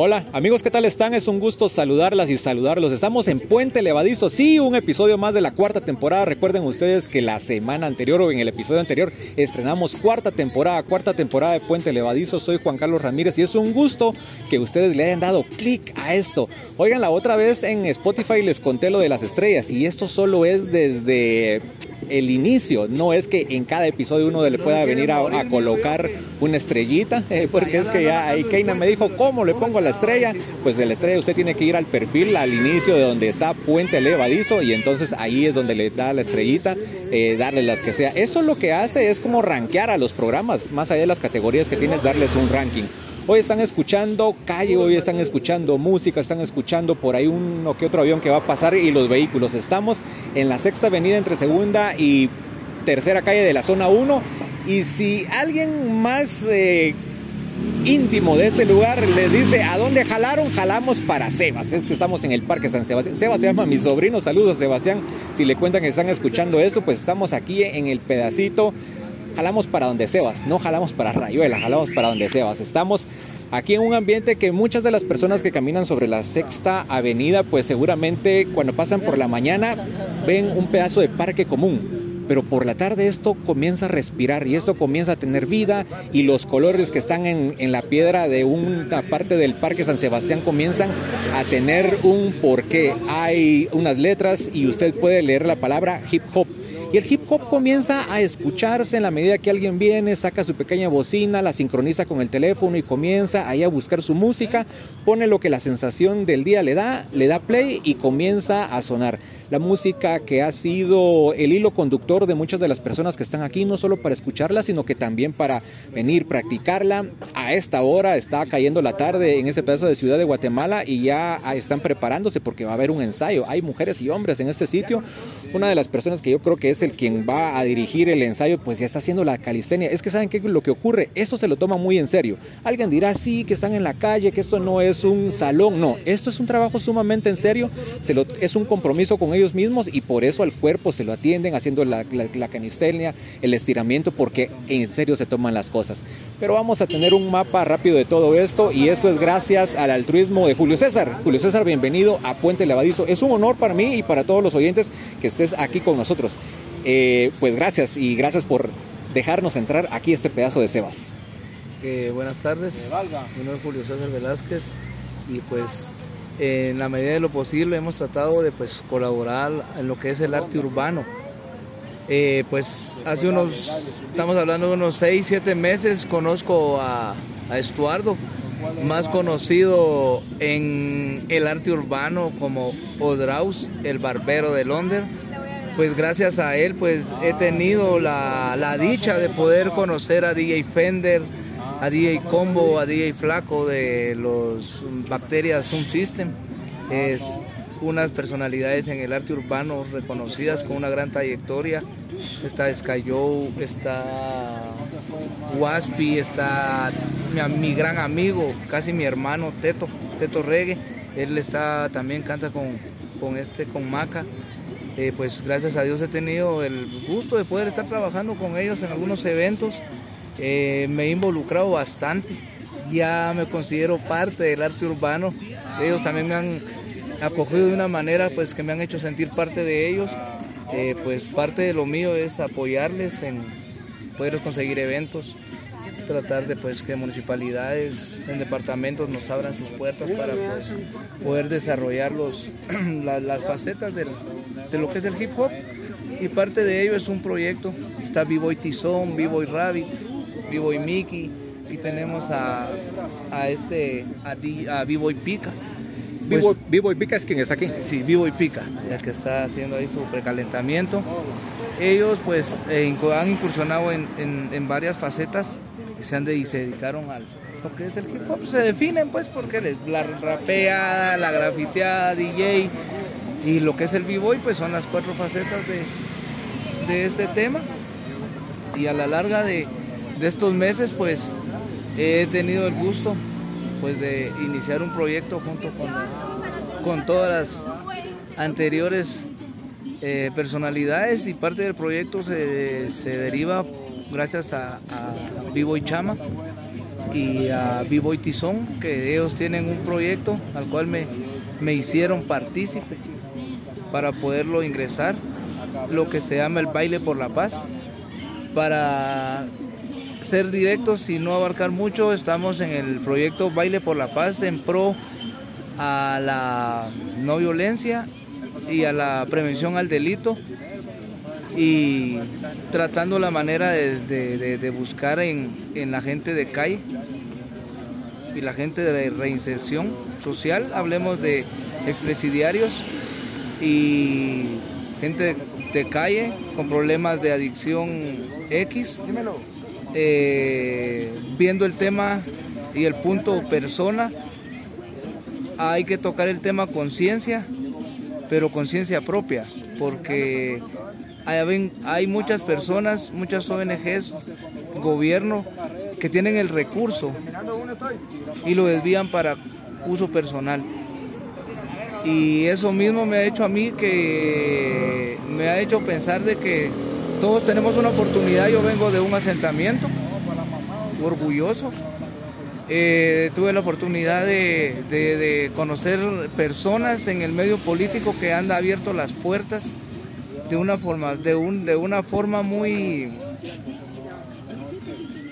Hola, amigos, ¿qué tal están? Es un gusto saludarlas y saludarlos. Estamos en Puente Levadizo, sí, un episodio más de la cuarta temporada. Recuerden ustedes que la semana anterior o en el episodio anterior estrenamos cuarta temporada, cuarta temporada de Puente Levadizo. Soy Juan Carlos Ramírez y es un gusto que ustedes le hayan dado clic a esto. Oigan, la otra vez en Spotify les conté lo de las estrellas y esto solo es desde el inicio. No es que en cada episodio uno le pueda venir a, colocar una estrellita, eh, porque es que ya ahí Keina me dijo, ¿cómo le pongo la estrella? Pues de la estrella usted tiene que ir al perfil, al inicio de donde está Puente Levadizo, y entonces ahí es donde le da la estrellita, eh, darle las que sea. Eso lo que hace es como rankear a los programas, más allá de las categorías que tienes, darles un ranking. Hoy están escuchando calle, hoy están escuchando música, están escuchando por ahí uno que otro avión que va a pasar y los vehículos. Estamos en la sexta avenida entre segunda y tercera calle de la zona 1. Y si alguien más eh, íntimo de este lugar le dice a dónde jalaron, jalamos para Sebas. Es que estamos en el Parque San Sebastián. Sebas se llama mi sobrino. Saludos, Sebastián. Si le cuentan que están escuchando eso, pues estamos aquí en el pedacito jalamos para donde Sebas, no jalamos para Rayuela, jalamos para donde Sebas. Estamos aquí en un ambiente que muchas de las personas que caminan sobre la sexta avenida, pues seguramente cuando pasan por la mañana ven un pedazo de parque común. Pero por la tarde esto comienza a respirar y esto comienza a tener vida y los colores que están en, en la piedra de una parte del Parque San Sebastián comienzan a tener un porqué. Hay unas letras y usted puede leer la palabra hip hop y el hip hop comienza a escucharse en la medida que alguien viene, saca su pequeña bocina, la sincroniza con el teléfono y comienza ahí a buscar su música, pone lo que la sensación del día le da, le da play y comienza a sonar la música que ha sido el hilo conductor de muchas de las personas que están aquí, no solo para escucharla, sino que también para venir, practicarla. A esta hora está cayendo la tarde en ese pedazo de ciudad de Guatemala y ya están preparándose porque va a haber un ensayo. Hay mujeres y hombres en este sitio. Una de las personas que yo creo que es el quien va a dirigir el ensayo, pues ya está haciendo la calistenia. Es que saben qué es lo que ocurre, eso se lo toma muy en serio. Alguien dirá, sí, que están en la calle, que esto no es un salón. No, esto es un trabajo sumamente en serio, se lo, es un compromiso con ellos ellos mismos y por eso al cuerpo se lo atienden haciendo la, la, canistenia, el estiramiento, porque en serio se toman las cosas. Pero vamos a tener un mapa rápido de todo esto y esto es gracias al altruismo de Julio César. Julio César, bienvenido a Puente Levadizo. Es un honor para mí y para todos los oyentes que estés aquí con nosotros. Eh, pues gracias y gracias por dejarnos entrar aquí este pedazo de Sebas. Eh, buenas tardes, mi nombre es Julio César Velázquez y pues en la medida de lo posible hemos tratado de pues, colaborar en lo que es el arte urbano. Eh, pues hace unos, estamos hablando de unos 6, 7 meses, conozco a, Estuardo, más conocido en el arte urbano como Odraus, el barbero de Londres. Pues gracias a él pues he tenido la, la dicha de poder conocer a DJ Fender, a DJ Combo, a DJ Flaco de los Bacterias Zoom System. Es unas personalidades en el arte urbano reconocidas con una gran trayectoria. Está Sky Joe, está Waspy, está mi, gran amigo, casi mi hermano Teto, Teto Reggae. Él está también canta con, con este, con Maca. Eh, pues gracias a Dios he tenido el gusto de poder estar trabajando con ellos en algunos eventos eh, me he involucrado bastante, ya me considero parte del arte urbano, ellos también me han acogido de una manera pues que me han hecho sentir parte de ellos, eh, pues parte de lo mío es apoyarles en poder conseguir eventos, tratar de pues que municipalidades en departamentos nos abran sus puertas para pues, poder desarrollar las facetas de lo que es el hip hop. Y parte de ello es un proyecto, está Vivo y Tizón, Vivo y Rabbit, Vivo y Mickey y tenemos a, a este a, Vivo y Pica. Pues, Vivo, y Pica es quien está aquí. Sí, Vivo y Pica, el que está haciendo ahí su precalentamiento. Ellos pues eh, han incursionado en, en, varias facetas y se, han de, y se dedicaron al lo que es el hip hop. Se definen pues porque la rapeada, la grafiteada, DJ y lo que es el b-boy pues son las cuatro facetas de, de este tema. Y a la larga de, de estos meses pues he tenido el gusto pues de iniciar un proyecto junto con, con todas las anteriores eh, personalidades y parte del proyecto se, deriva gracias a, Vivo y Chama y a Vivo y Tizón, que ellos tienen un proyecto al cual me, me hicieron partícipe para poderlo ingresar, lo que se llama el baile por la paz. Para ser directos y no abarcar mucho, estamos en el proyecto Baile por la Paz en pro a la no violencia y a la prevención al delito. Y tratando la manera de, buscar en, la gente de calle y la gente de reinserción social, hablemos de expresidiarios y gente de calle con problemas de adicción X, eh, viendo el tema y el punto persona, hay que tocar el tema conciencia, pero conciencia propia, porque hay, hay muchas personas, muchas ONGs, gobierno, que tienen el recurso y lo desvían para uso personal. Y eso mismo me ha hecho a mí que me ha hecho pensar de que todos tenemos una oportunidad. Yo vengo de un asentamiento orgulloso. Eh, tuve la oportunidad de, conocer personas en el medio político que han abierto las puertas de una forma, de, un, de una forma muy,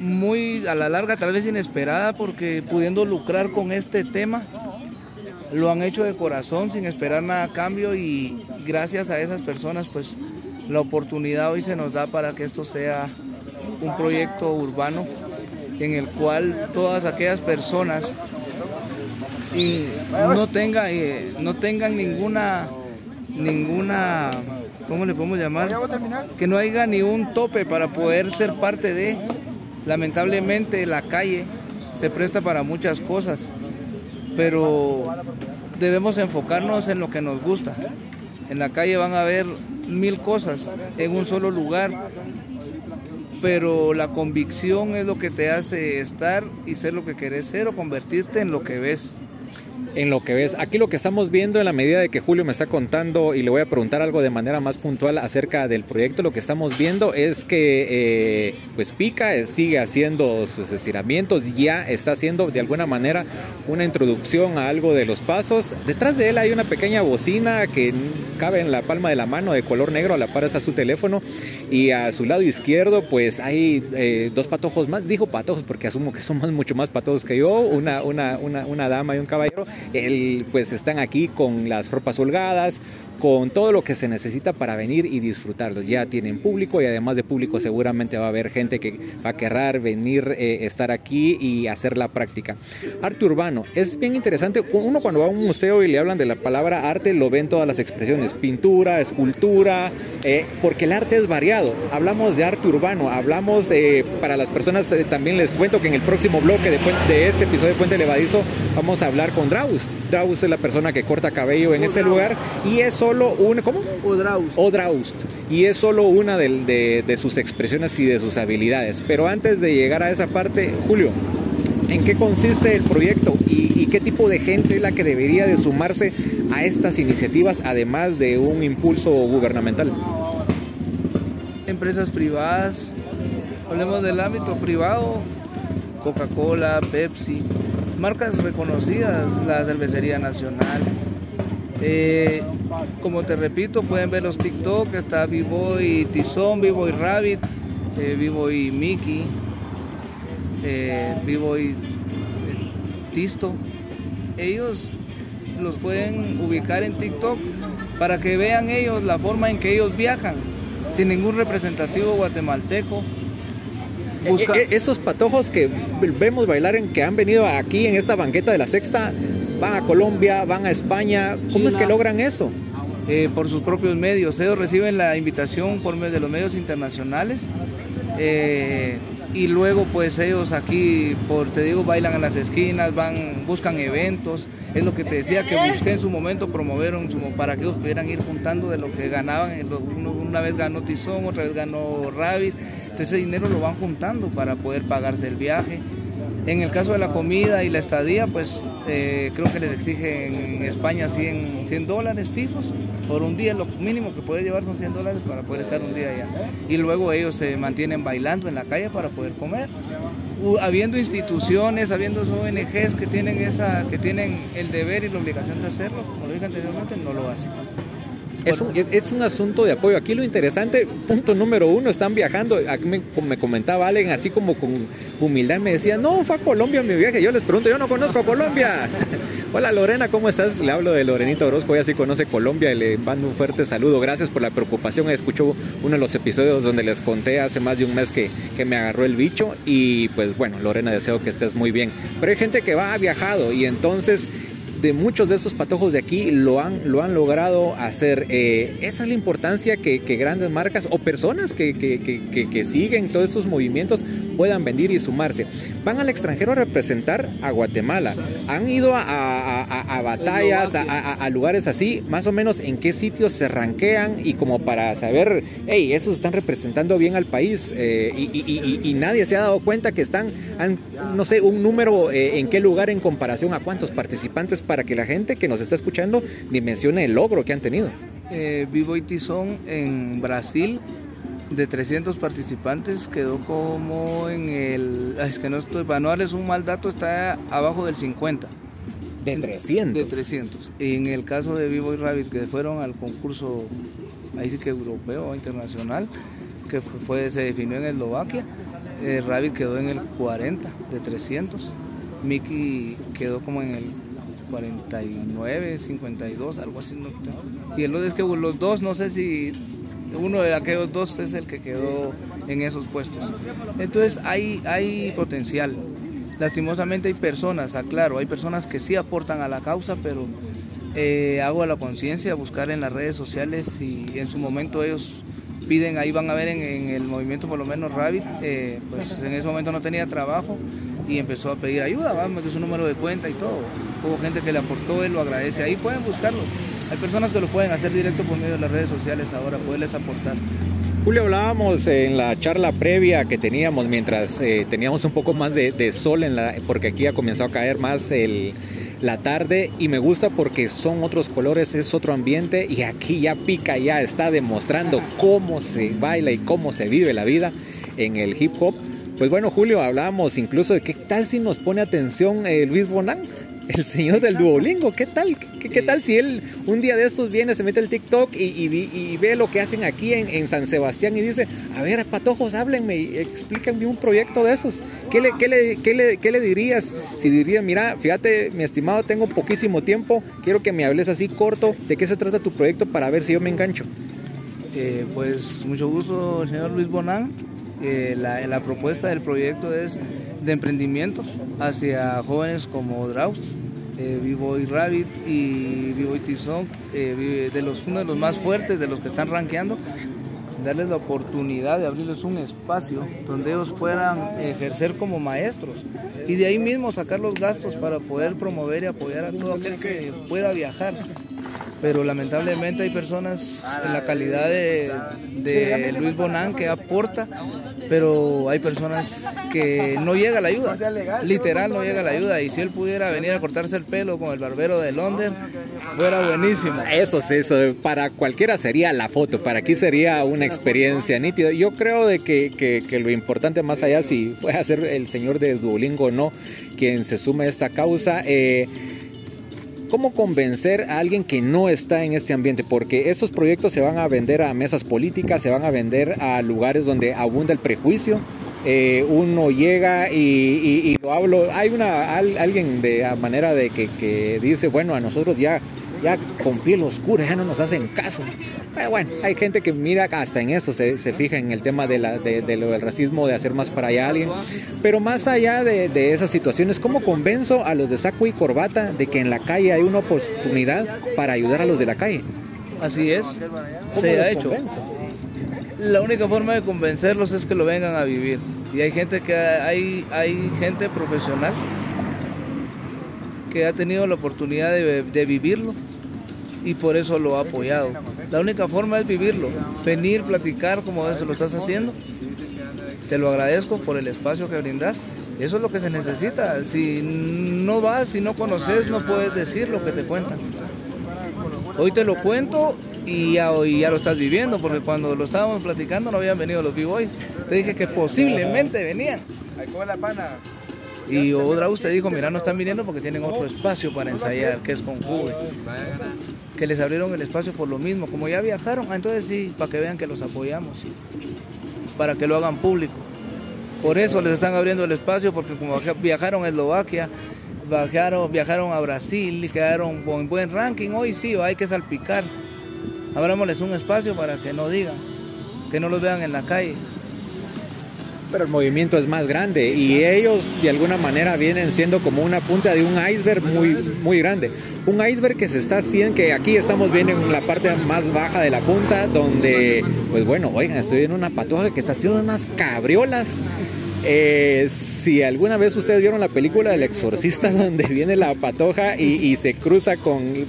muy a la larga, tal vez inesperada, porque pudiendo lucrar con este tema, lo han hecho de corazón sin esperar nada a cambio y gracias a esas personas, pues la oportunidad hoy se nos da para que esto sea un proyecto urbano en el cual todas aquellas personas no, tenga, eh, no tengan ninguna, ninguna ¿cómo le podemos llamar? Que no haya ni un tope para poder ser parte de. Lamentablemente la calle se presta para muchas cosas, pero debemos enfocarnos en lo que nos gusta. En la calle van a haber mil cosas en un solo lugar, pero la convicción es lo que te hace estar y ser lo que querés ser o convertirte en lo que ves en lo que ves. Aquí lo que estamos viendo en la medida de que Julio me está contando y le voy a preguntar algo de manera más puntual acerca del proyecto, lo que estamos viendo es que eh, pues Pica sigue haciendo sus estiramientos, ya está haciendo de alguna manera una introducción a algo de los pasos. Detrás de él hay una pequeña bocina que cabe en la palma de la mano de color negro, a la par está su teléfono y a su lado izquierdo pues hay eh, dos patojos más, dijo patojos porque asumo que son mucho más patojos que yo, una, una, una dama y un caballero pues están aquí con las ropas holgadas, con todo lo que se necesita para venir y disfrutarlos. Ya tienen público y además de público seguramente va a haber gente que va a querer venir, eh, estar aquí y hacer la práctica. Arte urbano, es bien interesante. Uno cuando va a un museo y le hablan de la palabra arte, lo ven todas las expresiones, pintura, escultura, eh, porque el arte es variado. Hablamos de arte urbano, hablamos eh, para las personas, también les cuento que en el próximo bloque de, de este episodio de Puente Levadizo vamos a hablar con Draus. Draus es la persona que corta cabello en este lugar y eso solo una, ¿cómo? Odraust. Odraust. Y es solo una de, de, sus expresiones y de sus habilidades. Pero antes de llegar a esa parte, Julio, ¿en qué consiste el proyecto y, y, qué tipo de gente es la que debería de sumarse a estas iniciativas, además de un impulso gubernamental? Empresas privadas, hablemos del ámbito privado, Coca-Cola, Pepsi, marcas reconocidas, la Cervecería Nacional, eh, como te repito, pueden ver los TikTok, está Vivo y Tizón, Vivo y Rabbit, eh, Vivo y Mickey, eh, Vivo y Tisto. Ellos los pueden ubicar en TikTok para que vean ellos la forma en que ellos viajan, sin ningún representativo guatemalteco. Esos patojos que vemos bailar en que han venido aquí en esta banqueta de la sexta, van a Colombia, van a España. ¿Cómo es que logran eso? Eh, por sus propios medios. Ellos reciben la invitación por medio de los medios internacionales eh, y luego pues ellos aquí, por te digo, bailan en las esquinas, van, buscan eventos. Es lo que te decía que busqué en su momento promover para que ellos pudieran ir juntando de lo que ganaban. Una vez ganó Tizón, otra vez ganó Rabbit. Entonces ese dinero lo van juntando para poder pagarse el viaje En el caso de la comida y la estadía, pues eh, creo que les exigen en España 100, 100 dólares fijos por un día, lo mínimo que puede llevar son 100 dólares para poder estar un día allá. Y luego ellos se mantienen bailando en la calle para poder comer. habiendo instituciones, habiendo ONGs que tienen, esa, que tienen el deber y la obligación de hacerlo, como lo dije anteriormente, no lo hacen. Es un, es, un, asunto de apoyo. Aquí lo interesante, punto número uno, están viajando. Aquí me, me, comentaba alguien así como con humildad, me decía, no, fue a Colombia mi viaje. Yo les pregunto, yo no conozco a Colombia. Hola Lorena, ¿cómo estás? Le hablo de Lorenita Orozco, ella sí conoce Colombia y le mando un fuerte saludo. Gracias por la preocupación. Escuchó uno de los episodios donde les conté hace más de un mes que, que me agarró el bicho y pues bueno, Lorena, deseo que estés muy bien. Pero hay gente que va, ha viajado y entonces de muchos de esos patojos de aquí lo han, lo han logrado hacer. Eh, esa es la importancia que, grandes marcas o personas que, que, siguen todos esos movimientos puedan venir y sumarse. Van al extranjero a representar a Guatemala. Han ido a, batallas, a, lugares así, más o menos en qué sitios se ranquean y como para saber, hey, esos están representando bien al país eh, y, nadie se ha dado cuenta que están, no sé, un número eh, en qué lugar en comparación a cuántos participantes para que la gente que nos está escuchando dimensione el logro que han tenido. Eh, Vivo y Tizón en Brasil de 300 participantes quedó como en el... Es que no estoy... Para no darles un mal dato, está abajo del 50. ¿De 300? De 300. En el caso de Vivo y Rabbit, que fueron al concurso, ahí sí que europeo internacional, que fue, se definió en Eslovaquia, eh, Rabbit quedó en el 40 de 300. Mickey quedó como en el 49, 52, algo así. y el es que los dos, no sé si uno de aquellos dos es el que quedó en esos puestos. Entonces hay, hay potencial. Lastimosamente hay personas, aclaro, hay personas que sí aportan a la causa, pero eh, hago a la conciencia buscar en las redes sociales y en su momento ellos piden, ahí van a ver en, el movimiento por lo menos Rabbit, eh, pues en ese momento no tenía trabajo y empezó a pedir ayuda, vamos, de su número de cuenta y todo. Hubo gente que le aportó, él lo agradece, ahí pueden buscarlo. Hay personas que lo pueden hacer directo por medio de las redes sociales ahora, poderles aportar. Julio, hablábamos en la charla previa que teníamos mientras eh, teníamos un poco más de, sol, en la, porque aquí ya comenzó a caer más el, la tarde y me gusta porque son otros colores, es otro ambiente y aquí ya pica, ya está demostrando cómo se baila y cómo se vive la vida en el hip hop. Pues bueno, Julio, hablábamos incluso de qué tal si nos pone atención eh, Luis Bonán el señor del Duolingo, ¿qué tal? ¿Qué, tal si él un día de estos viene, se mete el TikTok y, ve lo que hacen aquí en, San Sebastián y dice, a ver, patojos, háblenme y explíquenme un proyecto de esos? ¿Qué le, qué le, dirías? Si dirías, mira, fíjate, mi estimado, tengo poquísimo tiempo, quiero que me hables así corto, ¿de qué se trata tu proyecto para ver si yo me engancho? Eh, pues mucho gusto, señor Luis Bonán. Eh, la, propuesta del proyecto es de emprendimiento hacia jóvenes como Draus, eh, Vivo y Rabbit y Vivo y Tizón, eh, de los, uno de los más fuertes, de los que están rankeando, darles la oportunidad de abrirles un espacio donde ellos puedan ejercer como maestros y de ahí mismo sacar los gastos para poder promover y apoyar a todo aquel que pueda viajar pero lamentablemente hay personas en la calidad de, Luis Bonán que aporta, pero hay personas que no llega la ayuda, literal no llega la ayuda, y si él pudiera venir a cortarse el pelo con el barbero de Londres, fuera buenísimo. Eso sí, eso, para cualquiera sería la foto, para aquí sería una experiencia nítida. Yo creo de que, que, que lo importante más allá, si puede ser el señor de Duolingo o no, quien se sume a esta causa, eh, ¿Cómo convencer a alguien que no está en este ambiente? Porque estos proyectos se van a vender a mesas políticas, se van a vender a lugares donde abunda el prejuicio. Eh, uno llega y, lo hablo, hay una alguien de manera de que, que dice, bueno, a nosotros ya ya con piel oscura, ya no nos hacen caso. Pero bueno, hay gente que mira hasta en eso, se, fija en el tema de, la, de, lo del racismo, de hacer más para allá a alguien. Pero más allá de, esas situaciones, ¿cómo convenzo a los de saco y corbata de que en la calle hay una oportunidad para ayudar a los de la calle? Así es, se ha hecho. La única forma de convencerlos es que lo vengan a vivir. Y hay gente que hay, hay gente profesional que ha tenido la oportunidad de, vivirlo y por eso lo ha apoyado. La única forma es vivirlo, venir, platicar como eso lo estás haciendo. Te lo agradezco por el espacio que brindas Eso es lo que se necesita. Si no vas, si no conoces, no puedes decir lo que te cuentan. Hoy te lo cuento y ya, lo estás viviendo, porque cuando lo estábamos platicando no habían venido los B-Boys. Te dije que posiblemente venían. la pana. Y otra usted dijo, mira, no están viniendo porque tienen otro espacio para ensayar, que es con Juve. Que les abrieron el espacio por lo mismo. Como ya viajaron, ah, entonces sí, para que vean que los apoyamos. Para que lo hagan público. Por eso les están abriendo el espacio, porque como viajaron a Eslovaquia, viajaron, viajaron a Brasil y quedaron con buen ranking, hoy sí, hay que salpicar. Abrámosles un espacio para que no digan, que no los vean en la calle. Pero el movimiento es más grande y ellos de alguna manera vienen siendo como una punta de un iceberg muy, muy grande. Un iceberg que se está haciendo, que aquí estamos viendo en la parte más baja de la punta, donde, pues bueno, oigan, estoy viendo una patoja que está haciendo unas cabriolas eh, si alguna vez ustedes vieron la película del exorcista donde viene la patoja y, se cruza con,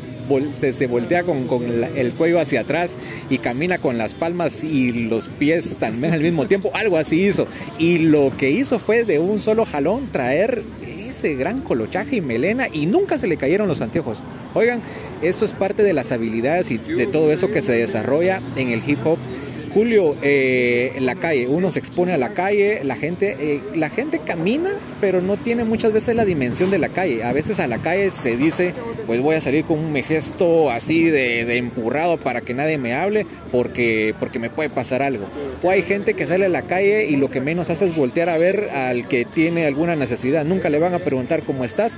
se, voltea con, el cuello hacia atrás y camina con las palmas y los pies también al mismo tiempo, algo así hizo. Y lo que hizo fue de un solo jalón traer ese gran colochaje y melena y nunca se le cayeron los anteojos. Oigan, eso es parte de las habilidades y de todo eso que se desarrolla en el hip hop Julio, eh, la calle, uno se expone a la calle, la gente, eh, la gente camina, pero no tiene muchas veces la dimensión de la calle. A veces a la calle se dice, pues voy a salir con un gesto así de, empurrado para que nadie me hable, porque, porque me puede pasar algo. O hay gente que sale a la calle y lo que menos hace es voltear a ver al que tiene alguna necesidad. Nunca le van a preguntar cómo estás,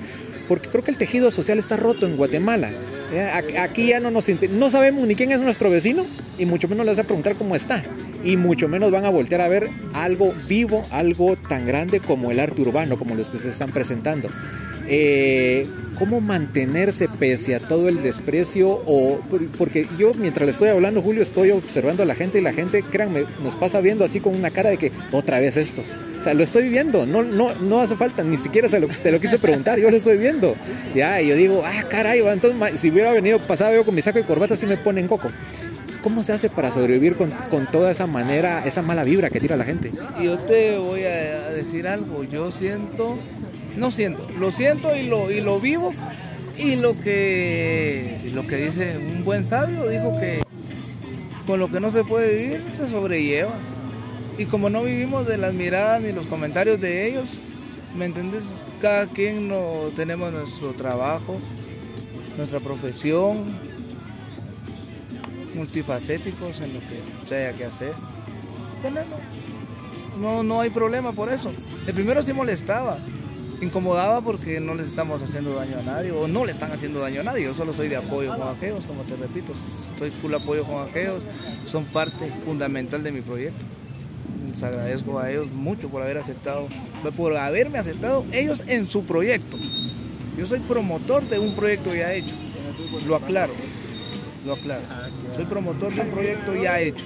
porque creo que el tejido social está roto en Guatemala. Aquí ya no nos no sabemos ni quién es nuestro vecino y mucho menos les vas a preguntar cómo está y mucho menos van a voltear a ver algo vivo, algo tan grande como el arte urbano, como los que se están presentando. Eh, cómo mantenerse pese a todo el desprecio o porque yo mientras le estoy hablando Julio estoy observando a la gente y la gente créanme nos pasa viendo así con una cara de que otra vez estos o sea lo estoy viendo no no no hace falta ni siquiera se lo, te lo quise preguntar yo lo estoy viendo. Ya y yo digo ah caray entonces si hubiera venido pasado yo con mi saco de corbata sí me ponen coco ¿Cómo se hace para sobrevivir con, con, toda esa manera, esa mala vibra que tira la gente? Yo te voy a decir algo, yo siento no siento, lo siento y lo, y lo vivo. Y lo que, lo que dice un buen sabio, dijo que con lo que no se puede vivir se sobrelleva. Y como no vivimos de las miradas ni los comentarios de ellos, ¿me entiendes? Cada quien no, tenemos nuestro trabajo, nuestra profesión, multifacéticos en lo que sea que hacer. No, no hay problema por eso. El primero sí molestaba, incomodaba porque no les estamos haciendo daño a nadie o no le están haciendo daño a nadie. Yo solo soy de apoyo con aquellos, como te repito, estoy full apoyo con aquellos, son parte fundamental de mi proyecto. Les agradezco a ellos mucho por haber aceptado, por haberme aceptado ellos en su proyecto. Yo soy promotor de un proyecto ya hecho, lo aclaro, lo aclaro. Soy promotor de un proyecto ya hecho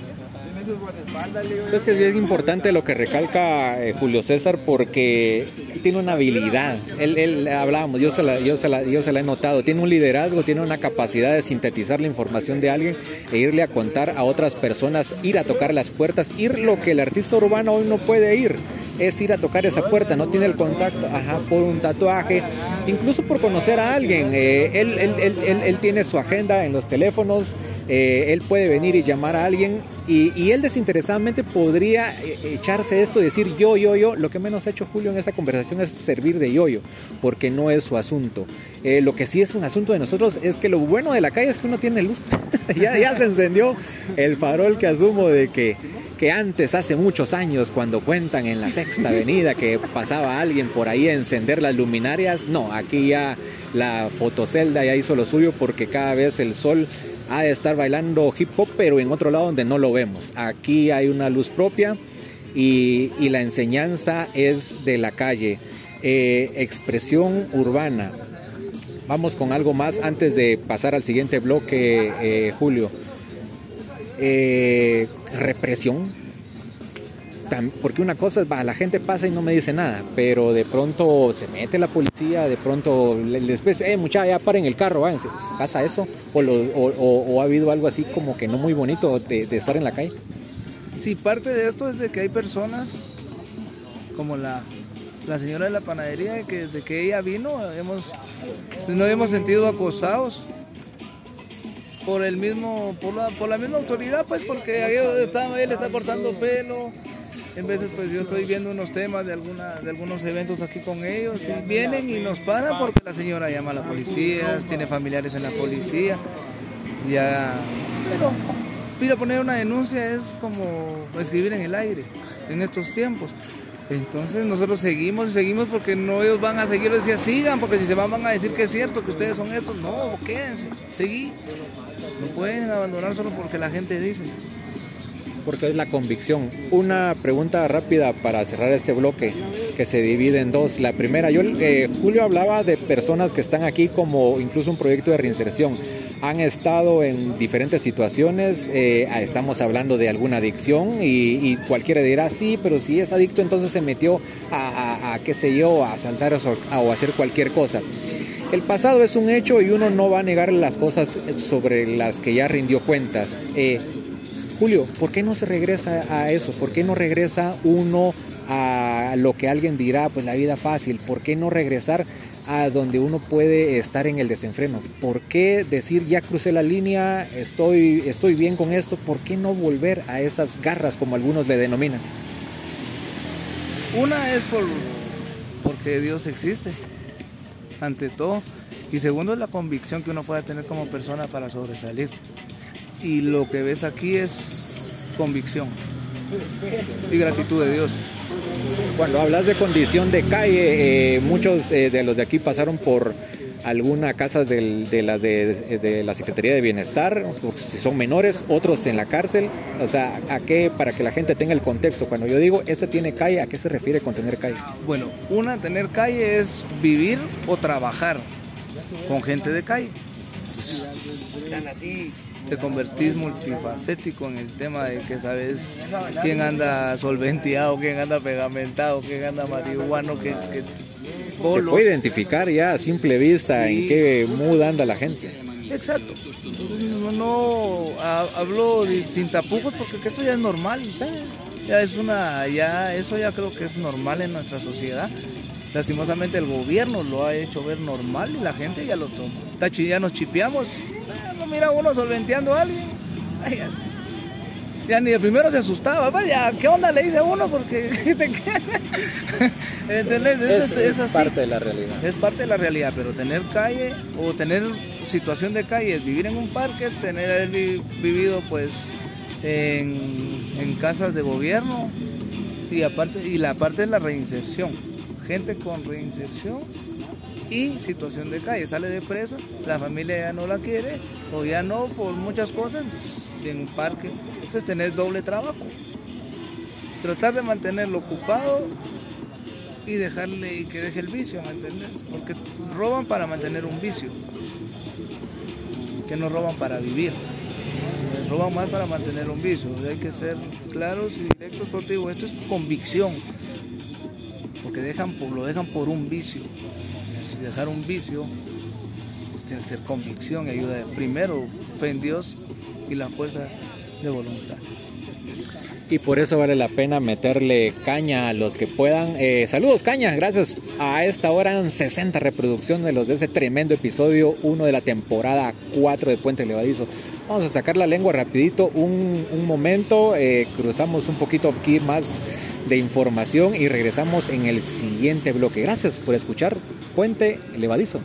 es que es bien importante lo que recalca eh, Julio César porque tiene una habilidad. Él, hablábamos, yo se, la, yo, se la, yo se la he notado. Tiene un liderazgo, tiene una capacidad de sintetizar la información de alguien e irle a contar a otras personas, ir a tocar las puertas, ir lo que el artista urbano hoy no puede ir es ir a tocar esa puerta, no tiene el contacto, ajá, por un tatuaje, incluso por conocer a alguien. Eh, él, él, él, él, tiene su agenda en los teléfonos, eh, él puede venir y llamar a alguien y, él desinteresadamente podría eh, echarse esto y decir yo, yo, yo. Lo que menos ha hecho Julio en esta conversación es servir de yo-yo, porque no es su asunto. Eh, lo que sí es un asunto de nosotros es que lo bueno de la calle es que uno tiene luz. ya, ya se encendió el farol que asumo de que, que antes, hace muchos años, cuando cuentan en la sexta avenida que pasaba alguien por ahí a encender las luminarias, no, aquí ya la fotocelda ya hizo lo suyo porque cada vez el sol ha de estar bailando hip hop, pero en otro lado donde no lo vemos. Aquí hay una luz propia y, la enseñanza es de la calle. Eh, expresión urbana. Vamos con algo más antes de pasar al siguiente bloque, eh, Julio. Eh, represión porque una cosa es, va, la gente pasa y no me dice nada, pero de pronto se mete la policía, de pronto les eh, muchachos, ya paren el carro, váyanse. ¿Pasa eso? O, ha habido algo así como que no muy bonito de, estar en la calle? Sí, parte de esto es de que hay personas como la la señora de la panadería, que desde que ella vino hemos, nos hemos sentido acosados por el mismo, por la, por la misma autoridad, pues porque está, él está cortando pelo. En veces pues yo estoy viendo unos temas de alguna, de algunos eventos aquí con ellos y vienen y nos paran porque la señora llama a la policía, tiene familiares en la policía. Ya pero, poner una denuncia es como escribir en el aire en estos tiempos. Entonces nosotros seguimos y seguimos porque no ellos van a seguir, decía sigan, porque si se van van a decir que es cierto, que ustedes son estos, no, quédense, seguí. No pueden abandonar solo porque la gente dice. Porque es la convicción. Una pregunta rápida para cerrar este bloque que se divide en dos. La primera, yo, eh, Julio hablaba de personas que están aquí como incluso un proyecto de reinserción han estado en diferentes situaciones, eh, estamos hablando de alguna adicción y, cualquiera dirá, sí, pero si es adicto entonces se metió a, qué sé yo, a saltar o, a hacer cualquier cosa. El pasado es un hecho y uno no va a negar las cosas sobre las que ya rindió cuentas. Eh, Julio, ¿por qué no se regresa a eso? ¿Por qué no regresa uno a lo que alguien dirá, pues la vida fácil? ¿Por qué no regresar a donde uno puede estar en el desenfreno. ¿Por qué decir ya crucé la línea, estoy, estoy bien con esto? ¿Por qué no volver a esas garras como algunos le denominan? Una es por, porque Dios existe, ante todo. Y segundo es la convicción que uno puede tener como persona para sobresalir. Y lo que ves aquí es convicción y gratitud de Dios. Cuando hablas de condición de calle, eh, muchos eh, de los de aquí pasaron por alguna casa de las de, la Secretaría de Bienestar, si son menores, otros en la cárcel. O sea, ¿a qué? Para que la gente tenga el contexto. Cuando yo digo, este tiene calle, ¿a qué se refiere con tener calle? Bueno, una, tener calle es vivir o trabajar con gente de calle te convertís multifacético en el tema de que sabes quién anda solventeado, quién anda pegamentado, quién anda marihuano, que, Se puede identificar ya a simple vista en qué mood anda la gente. Exacto. No, no hablo sin tapujos porque esto ya es normal. Ya es una, ya eso ya creo que es normal en nuestra sociedad. Lastimosamente el gobierno lo ha hecho ver normal y la gente ya lo toma. Ya nos chipeamos mira uno solventeando a alguien. ya, ni el primero se asustaba. Vaya, ¿qué onda le dice a uno? Porque ¿Entendés? Es, es, parte de la realidad. Es parte de la realidad, pero tener calle o tener situación de calle vivir en un parque, tener haber vivido pues en, casas de gobierno y aparte y la parte de la reinserción. Gente con reinserción y situación de calle. Sale de presa, la familia ya no la quiere o ya no por muchas cosas, en un parque. Entonces tenés doble trabajo. Tratar de mantenerlo ocupado y dejarle y que deje el vicio, ¿me entiendes? Porque roban para mantener un vicio, que no roban para vivir. Roban más para mantener un vicio. Hay que ser claros y directos contigo. Esto es convicción, porque dejan, lo dejan por un vicio dejar un vicio tiene que ser convicción y ayuda de, primero fe en Dios y la fuerza de voluntad. Y por eso vale la pena meterle caña a los que puedan. Eh, saludos, caña. Gracias. A esta hora en 60 reproducciones de los de ese tremendo episodio 1 de la temporada 4 de Puente Levadizo. Vamos a sacar la lengua rapidito un, momento. Eh, cruzamos un poquito aquí más de información y regresamos en el siguiente bloque. Gracias por escuchar Puente Levadizo.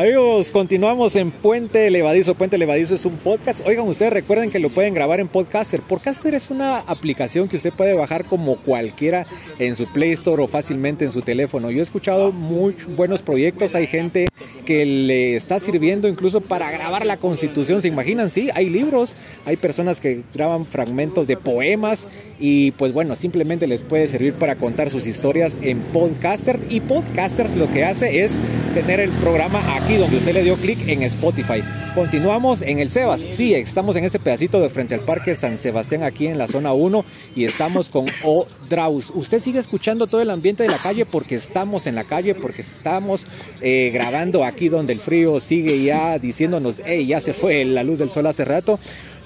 Amigos, continuamos en Puente Levadizo. Puente Levadizo es un podcast. Oigan, ustedes recuerden que lo pueden grabar en Podcaster. Podcaster es una aplicación que usted puede bajar como cualquiera en su Play Store o fácilmente en su teléfono. Yo he escuchado muy buenos proyectos. Hay gente que le está sirviendo incluso para grabar la constitución. ¿Se imaginan? Sí, hay libros, hay personas que graban fragmentos de poemas y pues bueno, simplemente les puede servir para contar sus historias en Podcaster. Y Podcaster lo que hace es tener el programa aquí aquí donde usted le dio clic en Spotify. Continuamos en el Sebas. Sí, estamos en ese pedacito de frente al Parque San Sebastián, aquí en la zona 1, y estamos con O Draus. Usted sigue escuchando todo el ambiente de la calle porque estamos en la calle, porque estamos eh, grabando aquí donde el frío sigue ya diciéndonos, hey, ya se fue la luz del sol hace rato.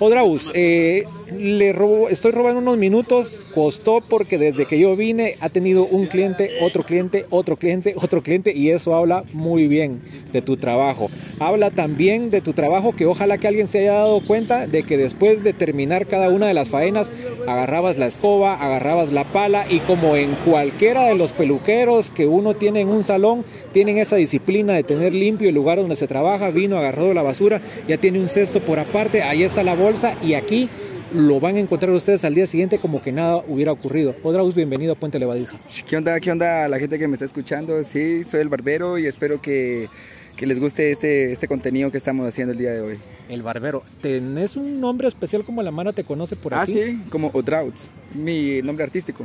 Odraus, eh, le robo, estoy robando unos minutos, costó porque desde que yo vine ha tenido un cliente, otro cliente, otro cliente, otro cliente y eso habla muy bien de tu trabajo. Habla también de tu trabajo que ojalá que alguien se haya dado cuenta de que después de terminar cada una de las faenas agarrabas la escoba, agarrabas la pala y como en cualquiera de los peluqueros que uno tiene en un salón, tienen esa disciplina de tener limpio el lugar donde se trabaja, vino, agarró la basura, ya tiene un cesto por aparte, ahí está la bolsa y aquí lo van a encontrar ustedes al día siguiente como que nada hubiera ocurrido. Odraus, bienvenido a Puente Levadizo. ¿Qué onda, qué onda la gente que me está escuchando? Sí, soy el barbero y espero que, que les guste este, este contenido que estamos haciendo el día de hoy. El barbero. ¿Tenés un nombre especial como la mano te conoce por ah, aquí? Ah, sí, como Odrauts, mi nombre artístico.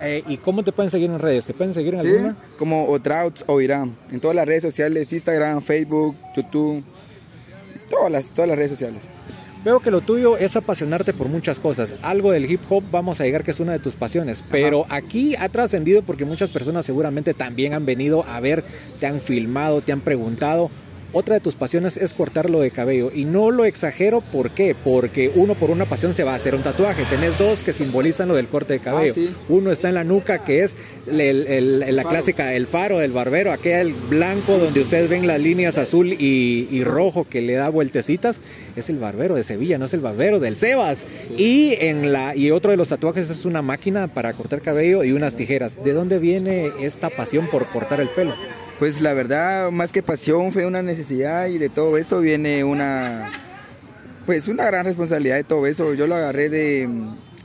Eh, ¿Y cómo te pueden seguir en redes? ¿Te pueden seguir en sí, alguna? como Odrauts o Irán. En todas las redes sociales, Instagram, Facebook, YouTube, todas las, todas las redes sociales. Veo que lo tuyo es apasionarte por muchas cosas. Algo del hip hop vamos a llegar que es una de tus pasiones. Pero aquí ha trascendido porque muchas personas seguramente también han venido a ver, te han filmado, te han preguntado otra de tus pasiones es cortarlo de cabello. Y no lo exagero, ¿por qué? Porque uno por una pasión se va a hacer un tatuaje. Tenés dos que simbolizan lo del corte de cabello. Ah, uno está en la nuca, que es la clásica, el faro del barbero, aquel blanco donde ustedes ven las líneas azul y, rojo que le da vueltecitas. Es el barbero de Sevilla, no es el barbero del Sebas. Y, en la, y otro de los tatuajes es una máquina para cortar cabello y unas tijeras. ¿De dónde viene esta pasión por cortar el pelo? Pues la verdad, más que pasión, fue una necesidad y de todo eso viene una, pues una gran responsabilidad de todo eso. Yo lo agarré de,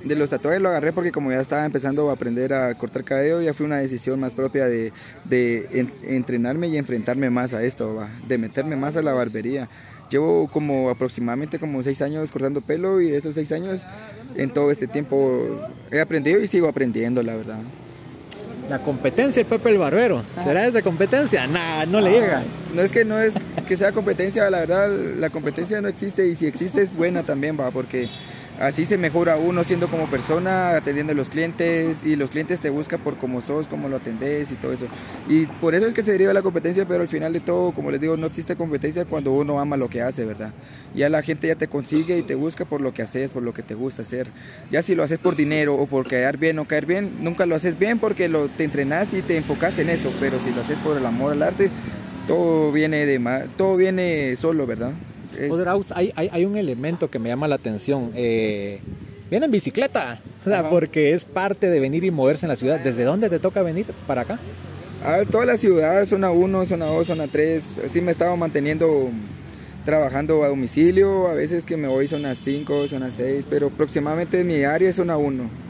de los tatuajes, lo agarré porque como ya estaba empezando a aprender a cortar cabello, ya fue una decisión más propia de, de entrenarme y enfrentarme más a esto, de meterme más a la barbería. Llevo como aproximadamente como seis años cortando pelo y esos seis años en todo este tiempo he aprendido y sigo aprendiendo, la verdad. La competencia, el Pepe el Barbero. ¿Será esa competencia? Nah, no le llega. No es que no es que sea competencia, la verdad, la competencia no existe y si existe es buena también, va, porque así se mejora uno siendo como persona, atendiendo a los clientes y los clientes te buscan por cómo sos, cómo lo atendés y todo eso. Y por eso es que se deriva la competencia, pero al final de todo, como les digo, no existe competencia cuando uno ama lo que hace, ¿verdad? Ya la gente ya te consigue y te busca por lo que haces, por lo que te gusta hacer. Ya si lo haces por dinero o por caer bien o caer bien, nunca lo haces bien porque lo, te entrenás y te enfocas en eso, pero si lo haces por el amor al arte, todo viene, de, todo viene solo, ¿verdad? Hay, hay, un elemento que me llama la atención. Eh, viene en bicicleta, porque es parte de venir y moverse en la ciudad. ¿Desde dónde te toca venir para acá? A ah, toda la ciudad, zona 1, zona 2, zona 3. Sí me estaba manteniendo trabajando a domicilio, a veces que me voy zona 5, zona 6, pero aproximadamente mi área es zona 1.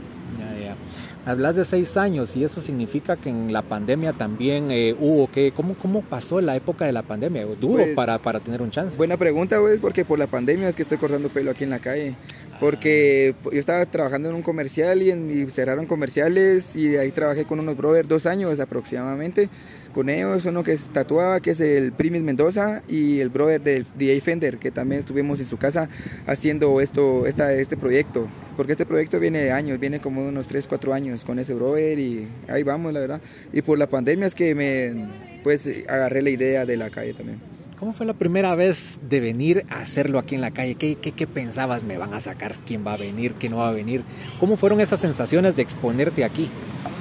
Hablas de seis años y eso significa que en la pandemia también eh, hubo que, ¿cómo, ¿cómo pasó la época de la pandemia? ¿Duro pues, para, para tener un chance? Buena pregunta, pues, porque por la pandemia es que estoy cortando pelo aquí en la calle. Porque yo estaba trabajando en un comercial y, y cerraron comerciales y ahí trabajé con unos brothers dos años aproximadamente con ellos, uno que es tatuaba, que es el Primis Mendoza, y el brother del DJ Fender, que también estuvimos en su casa haciendo esto, esta, este proyecto. Porque este proyecto viene de años, viene como unos 3, 4 años con ese brother y ahí vamos, la verdad. Y por la pandemia es que me, pues, agarré la idea de la calle también. ¿Cómo fue la primera vez de venir a hacerlo aquí en la calle? ¿Qué, pensabas? ¿Me van a sacar? ¿Quién va a venir? ¿Quién no va a venir? ¿Cómo fueron esas sensaciones de exponerte aquí?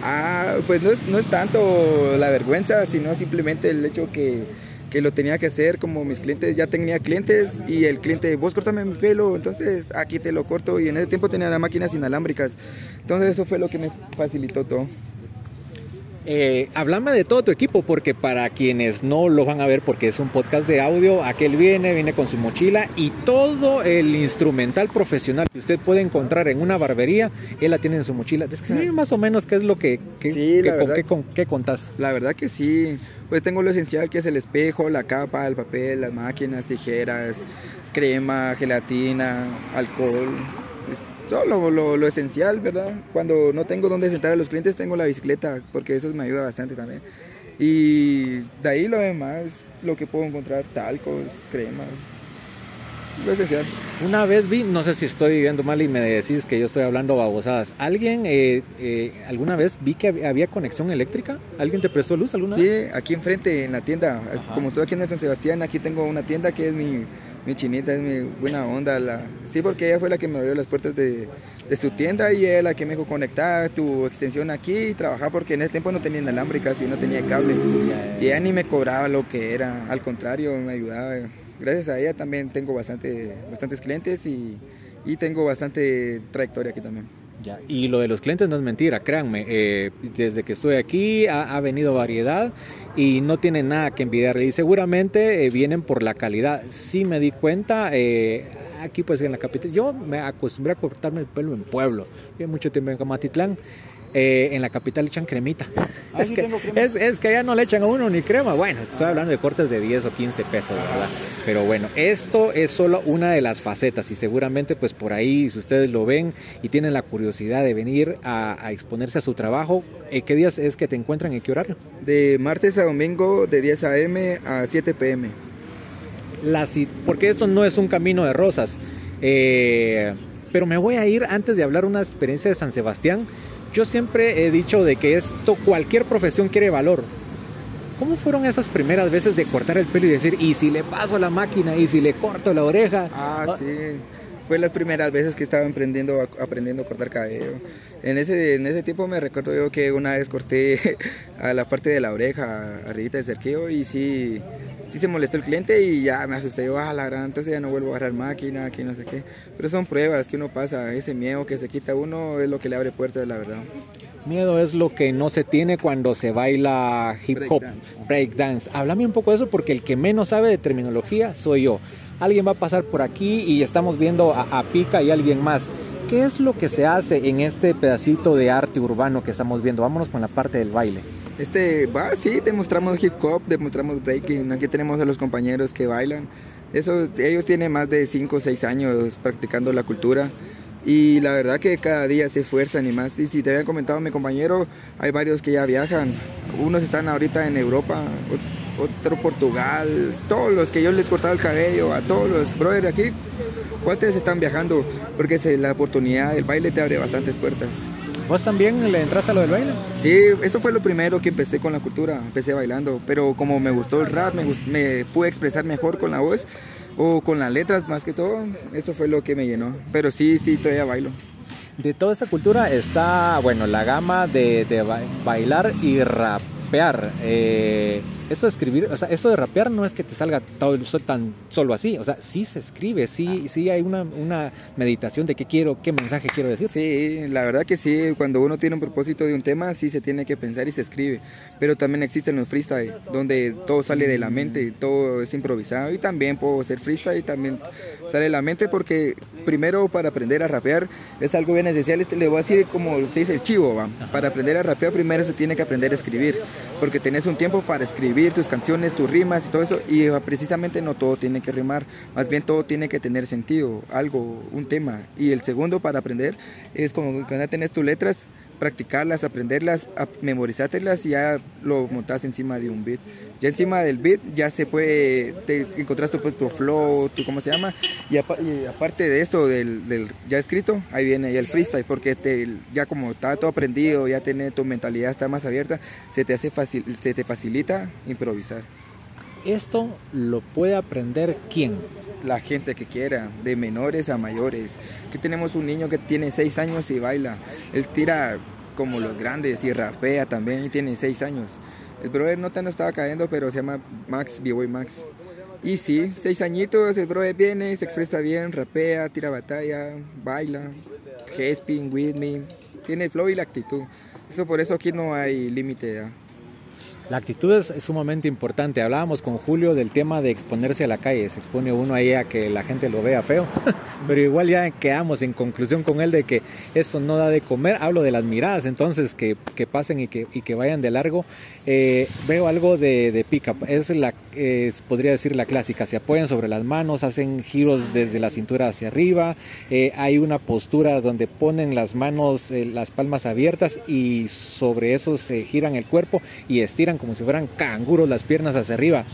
Ah, pues no, no es tanto la vergüenza, sino simplemente el hecho que, que lo tenía que hacer como mis clientes, ya tenía clientes y el cliente, vos cortame mi pelo, entonces aquí te lo corto y en ese tiempo tenía las máquinas inalámbricas, entonces eso fue lo que me facilitó todo. Eh, hablame de todo tu equipo, porque para quienes no lo van a ver, porque es un podcast de audio, aquel viene, viene con su mochila y todo el instrumental profesional que usted puede encontrar en una barbería, él la tiene en su mochila. Describe más o menos qué es lo que, con, qué, contás. La verdad que sí, pues tengo lo esencial que es el espejo, la capa, el papel, las máquinas, tijeras, crema, gelatina, alcohol todo lo, esencial, ¿verdad? Cuando no tengo dónde sentar a los clientes, tengo la bicicleta, porque eso me ayuda bastante también. Y de ahí lo demás, lo que puedo encontrar, talcos, cremas, lo esencial. Una vez vi, no sé si estoy viendo mal y me decís que yo estoy hablando babosadas. ¿Alguien, eh, eh, alguna vez vi que había conexión eléctrica? ¿Alguien te prestó luz alguna vez? Sí, aquí enfrente, en la tienda. Como estoy aquí en San Sebastián, aquí tengo una tienda que es mi, mi chinita, es mi buena onda. La... Sí, porque ella fue la que me abrió las puertas de, su tienda y ella la que me dijo conectar tu extensión aquí y trabajar porque en ese tiempo no tenía inalámbrica, y no tenía cable. Y ella ni me cobraba lo que era, al contrario, me ayudaba gracias a ella también tengo bastante, bastantes clientes y tengo bastante trayectoria aquí también. Ya. Y lo de los clientes no es mentira, créanme, eh, desde que estoy aquí ha, venido variedad y no tiene nada que envidiarle y seguramente eh, vienen por la calidad. Sí me di cuenta, eh, aquí pues en la capital, yo me acostumbré a cortarme el pelo en pueblo, Viví mucho tiempo en Camatitlán eh, en la capital echan cremita. Ah, es, que, Es, que allá no le echan a uno ni crema. Bueno, estoy hablando de cortes de 10 o 15 pesos, ¿verdad? Pero bueno, esto es solo una de las facetas y seguramente pues por ahí, si ustedes lo ven y tienen la curiosidad de venir a, exponerse a su trabajo, eh, ¿qué días es que te encuentran y qué horario? De martes a domingo de 10 a.m. a 7 p.m. porque esto no es un camino de rosas. Eh, pero me voy a ir antes de hablar una experiencia de San Sebastián yo siempre he dicho de que esto, cualquier profesión quiere valor. ¿Cómo fueron esas primeras veces de cortar el pelo y decir, y si le paso a la máquina, y si le corto la oreja? Ah, ah. sí. Fue las primeras veces que estaba aprendiendo, aprendiendo a cortar cabello. En ese, en ese tiempo me recuerdo yo que una vez corté a la parte de la oreja, arriba del cerquillo, y sí, sí se molestó el cliente y ya me asusté, yo, ah, la gran, entonces ya no vuelvo a agarrar máquina, aquí no sé qué. Pero son pruebas que uno pasa, ese miedo que se quita uno es lo que le abre puertas, la verdad. Miedo es lo que no se tiene cuando se baila hip hop, break dance. Háblame un poco de eso porque el que menos sabe de terminología soy yo. Alguien va a pasar por aquí y estamos viendo a, a Pica y alguien más. ¿Qué es lo que se hace en este pedacito de arte urbano que estamos viendo? Vámonos con la parte del baile. Este, va, sí, demostramos hip hop, demostramos breaking. Aquí tenemos a los compañeros que bailan. Eso, ellos tienen más de 5 o 6 años practicando la cultura. Y la verdad que cada día se esfuerzan y más. Y si te había comentado mi compañero, hay varios que ya viajan. Unos están ahorita en Europa, otro Portugal. Todos los que yo les cortaba el cabello, a todos los brothers de aquí, ¿cuántos están viajando? Porque la oportunidad del baile te abre bastantes puertas. ¿Vos también le entras a lo del baile? Sí, eso fue lo primero que empecé con la cultura, empecé bailando, pero como me gustó el rap, me, me pude expresar mejor con la voz o con las letras más que todo, eso fue lo que me llenó, pero sí, sí, todavía bailo. De toda esa cultura está, bueno, la gama de, de bailar y rapear. Eh, eso de escribir, o sea, eso de rapear no es que te salga todo tan solo así, o sea, sí se escribe, sí, sí hay una, una meditación de qué quiero, qué mensaje quiero decir. Sí, la verdad que sí, cuando uno tiene un propósito de un tema, sí se tiene que pensar y se escribe, pero también existen los freestyle, donde todo sale de la mente, todo es improvisado y también puedo hacer freestyle y también sale de la mente porque primero para aprender a rapear es algo bien esencial, este, le voy a decir como se dice el chivo, ¿va? para aprender a rapear primero se tiene que aprender a escribir, porque tenés un tiempo para escribir tus canciones, tus rimas y todo eso. Y ah, precisamente no todo tiene que rimar, más bien todo tiene que tener sentido, algo, un tema. Y el segundo para aprender es como cuando tenés tus letras, practicarlas, aprenderlas, memorizártelas y ya lo montas encima de un beat. Ya encima del beat ya se puede, te encontrás tu propio flow, tu, ¿cómo se llama? Y, aparte de eso, del, ya escrito, ahí viene el freestyle, porque te, ya como está todo aprendido, ya tiene tu mentalidad está más abierta, se te, hace fácil, se te facilita improvisar. ¿Esto lo puede aprender quién? La gente que quiera, de menores a mayores. Aquí tenemos un niño que tiene 6 años y baila. Él tira como los grandes y rapea también y tiene 6 años. El brother no no estaba cayendo, pero se llama Max, B-Boy Max. Y sí, seis añitos, el brother viene, se expresa bien, rapea, tira batalla, baila, gesping, with me, tiene el flow y la actitud. Eso por eso aquí no hay límite. La actitud es, sumamente importante. Hablábamos con Julio del tema de exponerse a la calle. Se expone uno ahí a que la gente lo vea feo, pero igual ya quedamos en conclusión con él de que eso no da de comer. Hablo de las miradas, entonces que, que pasen y que, y que, vayan de largo. Eh, veo algo de, de pick-up. Es la, podría decir la clásica. Se apoyan sobre las manos, hacen giros desde la cintura hacia arriba. Eh, hay una postura donde ponen las manos, eh, las palmas abiertas y sobre eso se giran el cuerpo y estiran como si fueran canguros las piernas hacia arriba.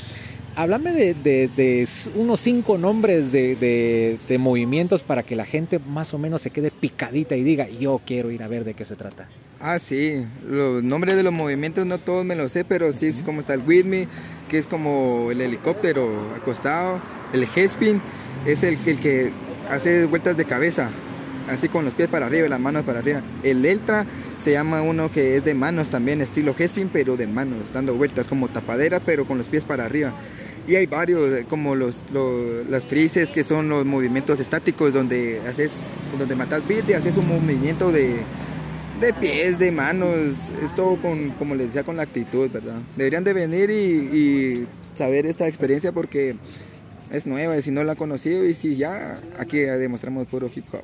Háblame de, unos cinco nombres de, movimientos para que la gente más o menos se quede picadita y diga, yo quiero ir a ver de qué se trata. Ah, sí, los nombres de los movimientos no todos me los sé, pero sí es como está el With Me, que es como el helicóptero acostado, el G-Spin es el, el que hace vueltas de cabeza, así con los pies para arriba y las manos para arriba. El Eltra se llama uno que es de manos también, estilo G-Spin, pero de manos, dando vueltas como tapadera, pero con los pies para arriba. Y hay varios, eh, como los, las frises, que son los movimientos estáticos, donde haces, donde matas beat y haces un movimiento de, de pies, de manos, es todo con, como les decía, con la actitud, ¿verdad? Deberían de venir y, saber esta experiencia porque es nueva y si no la han conocido y si ya, aquí demostramos puro hip hop.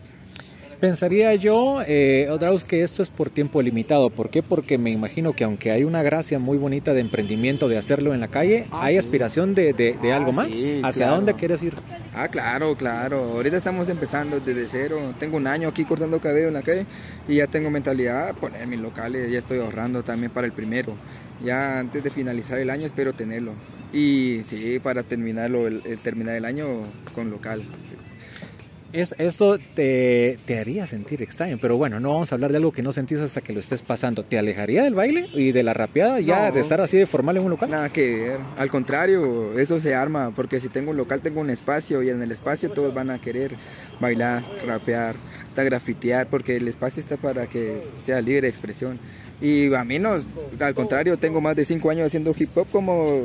Pensaría yo, eh, vez que esto es por tiempo limitado. ¿Por qué? Porque me imagino que aunque hay una gracia muy bonita de emprendimiento de hacerlo en la calle, ah, hay aspiración de, de, algo ah, más. ¿Hacia dónde quieres ir? Ah, claro, claro. Ahorita estamos empezando desde cero. Tengo un año aquí cortando cabello en la calle y ya tengo mentalidad de poner mis locales. Ya estoy ahorrando también para el primero. Ya antes de finalizar el año espero tenerlo. Y sí, para terminarlo, terminar el año con local eso te, haría sentir extraño, pero bueno, no vamos a hablar de algo que no sentís hasta que lo estés pasando. ¿Te alejaría del baile y de la rapeada ya de estar así de formal en un local? Nada que ver, al contrario, eso se arma, porque si tengo un local tengo un espacio y en el espacio todos van a querer bailar, rapear, hasta grafitear, porque el espacio está para que sea libre expresión. Y a mí no, al contrario, tengo más de cinco años haciendo hip hop, como,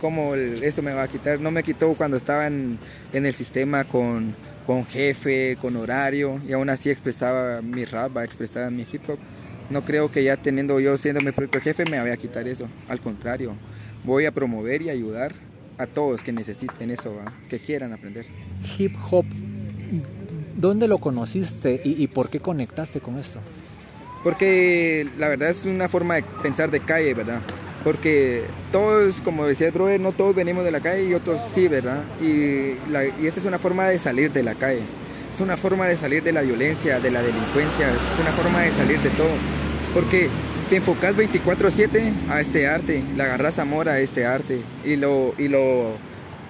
como eso me va a quitar. No me quitó cuando estaba en, en el sistema con con jefe, con horario, y aún así expresaba mi rap, expresaba mi hip hop. No creo que ya teniendo yo siendo mi propio jefe me vaya a quitar eso. Al contrario, voy a promover y ayudar a todos que necesiten eso, que quieran aprender. Hip hop, ¿dónde lo conociste y, y por qué conectaste con esto? Porque la verdad es una forma de pensar de calle, ¿verdad? Porque todos, como decía el brother, no todos venimos de la calle y otros sí, ¿verdad? Y, esta es una forma de salir de la calle, es una forma de salir de la violencia, de la delincuencia, es una forma de salir de todo, porque te enfocas 24/7 a este arte, le agarras amor a este arte y lo, y lo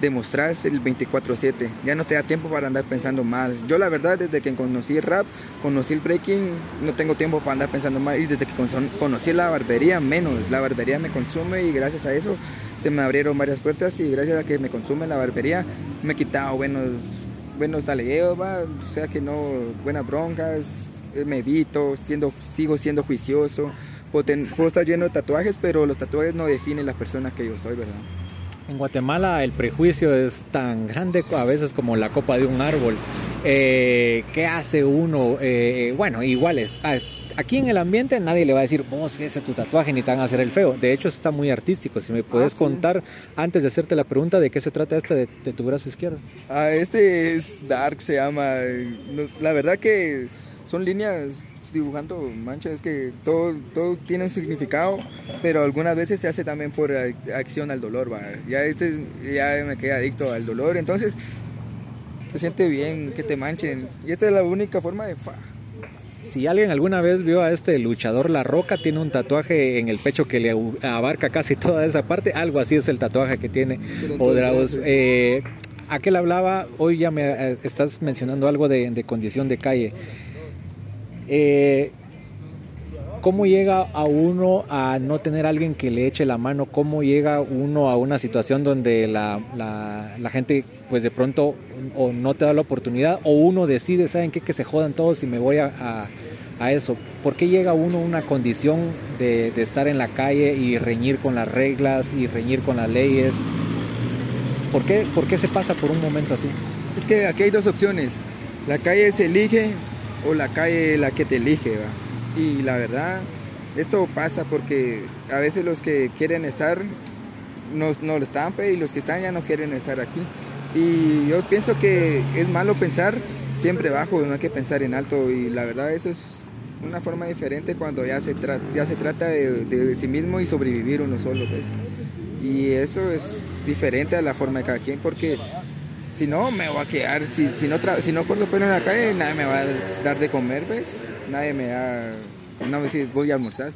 demostras el 24/7. Ya no te da tiempo para andar pensando mal. Yo la verdad desde que conocí el rap, conocí el breaking, no tengo tiempo para andar pensando mal. Y desde que conocí la barbería, menos. La barbería me consume y gracias a eso se me abrieron varias puertas y gracias a que me consume la barbería me he quitado buenos, buenos talegueos, o sea que no, buenas broncas, eh, me evito, siendo, sigo siendo juicioso. puedo estar lleno de tatuajes, pero los tatuajes no definen la persona que yo soy, ¿verdad? En Guatemala el prejuicio es tan grande a veces como la copa de un árbol. Eh, ¿Qué hace uno? Eh, bueno, igual es, ah, aquí en el ambiente nadie le va a decir, vos ese tu tatuaje ni te van a hacer el feo. De hecho, está muy artístico. Si me puedes ah, contar, antes de hacerte la pregunta, de qué se trata este de, tu brazo izquierdo. Ah, este es Dark, se llama. La verdad que son líneas dibujando manchas, es que todo, todo tiene un significado, pero algunas veces se hace también por acción al dolor, Ya, este, ya me quedé adicto al dolor, entonces se siente bien que te manchen. Y esta es la única forma de... Si alguien alguna vez vio a este luchador La Roca, tiene un tatuaje en el pecho que le abarca casi toda esa parte. Algo así es el tatuaje que tiene Odraos. Eh, aquel hablaba, hoy ya me eh, estás mencionando algo de, de condición de calle. Eh, ¿Cómo llega a uno a no tener alguien que le eche la mano? ¿Cómo llega uno a una situación donde la, la, gente pues de pronto o no te da la oportunidad o uno decide, ¿saben qué? Que se jodan todos y me voy a, a, eso. ¿Por qué llega uno a una condición de, de, estar en la calle y reñir con las reglas y reñir con las leyes? ¿Por qué, ¿Por qué se pasa por un momento así? Es que aquí hay dos opciones. La calle se elige o la calle la que te elige. Y la verdad, esto pasa porque a veces los que quieren estar no, no lo están y los que están ya no quieren estar aquí. Y yo pienso que es malo pensar siempre bajo, no hay que pensar en alto y la verdad eso es una forma diferente cuando ya se, ya se trata de, sí mismo y sobrevivir uno solo. Pues. Y eso es diferente a la forma de cada quien porque si no, me voy a quedar. Si, si no, si no corto pelo en la calle, nadie me va a dar de comer, ¿ves? Nadie me da. No me si voy a almorzar.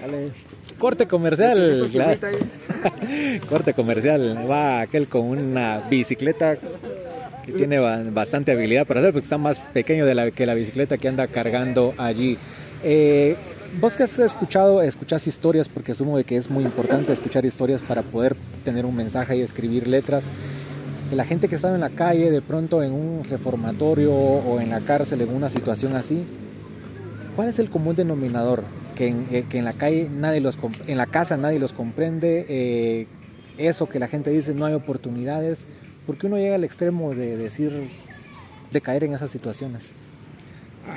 Dale. Corte comercial. Corte comercial. Va aquel con una bicicleta que tiene bastante habilidad para hacer porque está más pequeño de la, que la bicicleta que anda cargando allí. Eh, vos que has escuchado, escuchás historias porque asumo de que es muy importante escuchar historias para poder tener un mensaje y escribir letras. La gente que está en la calle, de pronto en un reformatorio o en la cárcel, en una situación así, ¿cuál es el común denominador? Que en, eh, que en la calle nadie los en la casa nadie los comprende, eh, eso que la gente dice no hay oportunidades, porque uno llega al extremo de decir, de caer en esas situaciones.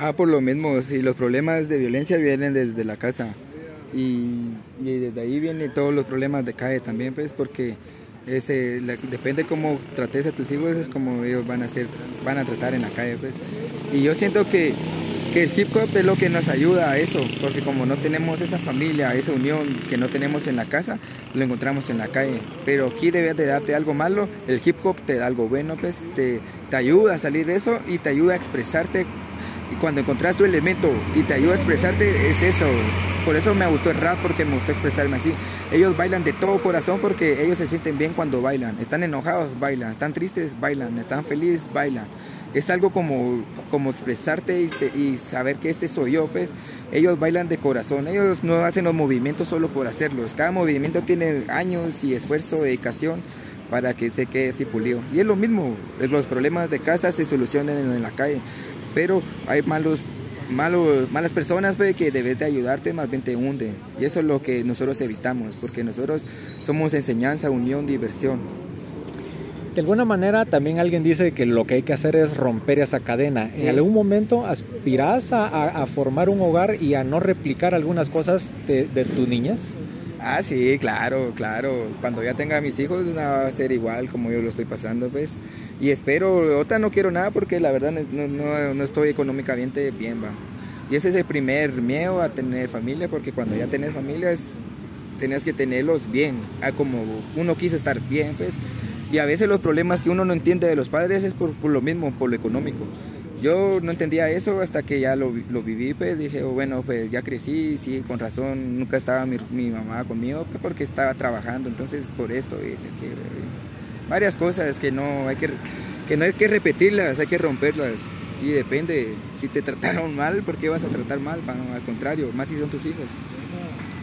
Ah, por lo mismo, si los problemas de violencia vienen desde la casa y, desde ahí vienen todos los problemas de calle también, pues porque ese, depende cómo trates a tus hijos, es como ellos van a, ser, van a tratar en la calle, pues. Y yo siento que, que el hip hop es lo que nos ayuda a eso, porque como no tenemos esa familia, esa unión que no tenemos en la casa, lo encontramos en la calle. Pero aquí debe de darte algo malo, el hip hop te da algo bueno, pues te, te ayuda a salir de eso y te ayuda a expresarte y cuando encontrás tu elemento y te ayuda a expresarte, es eso. Por eso me gustó el rap, porque me gustó expresarme así. Ellos bailan de todo corazón porque ellos se sienten bien cuando bailan. Están enojados, bailan. Están tristes, bailan. Están felices, bailan. Es algo como, como expresarte y, saber que este soy yo, pues. Ellos bailan de corazón. Ellos no hacen los movimientos solo por hacerlos. Cada movimiento tiene años y esfuerzo, dedicación para que se quede así pulido. Y es lo mismo, los problemas de casa se solucionan en la calle pero hay malos, malos, malas personas pues, que debes de ayudarte, más bien te hunden. Y eso es lo que nosotros evitamos, porque nosotros somos enseñanza, unión, diversión. De alguna manera también alguien dice que lo que hay que hacer es romper esa cadena. ¿En algún momento aspirás a, formar un hogar y a no replicar algunas cosas de, de tu niñez? Ah, sí, claro, claro. Cuando ya tenga mis hijos va a ser igual como yo lo estoy pasando, pues. Y espero, ahorita no quiero nada porque la verdad no, no, no estoy económicamente bien, va. Y ese es el primer miedo a tener familia, porque cuando ya tenés familia es, tenés que tenerlos bien, a como uno quiso estar bien, pues. Y a veces los problemas que uno no entiende de los padres es por, por lo mismo, por lo económico. Yo no entendía eso hasta que ya lo, lo viví, pues dije, oh, bueno, pues ya crecí, sí, con razón, nunca estaba mi, mi mamá conmigo, pues, porque estaba trabajando, entonces por esto, dice que varias cosas que no hay que, que no hay que repetirlas, hay que romperlas. Y depende, si te trataron mal, ¿por qué vas a tratar mal? Al contrario, más si son tus hijos.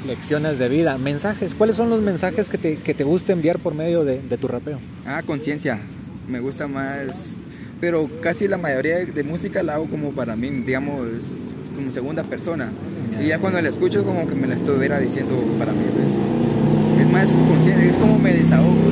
Lecciones de vida, mensajes. ¿Cuáles son los mensajes que te, que te gusta enviar por medio de, de tu rapeo? Ah, conciencia. Me gusta más, pero casi la mayoría de, música la hago como para mí, digamos, como segunda persona. Y ya cuando la escucho como que me la estuviera diciendo para mí. Pues. Es más conciencia, es como me desahogo,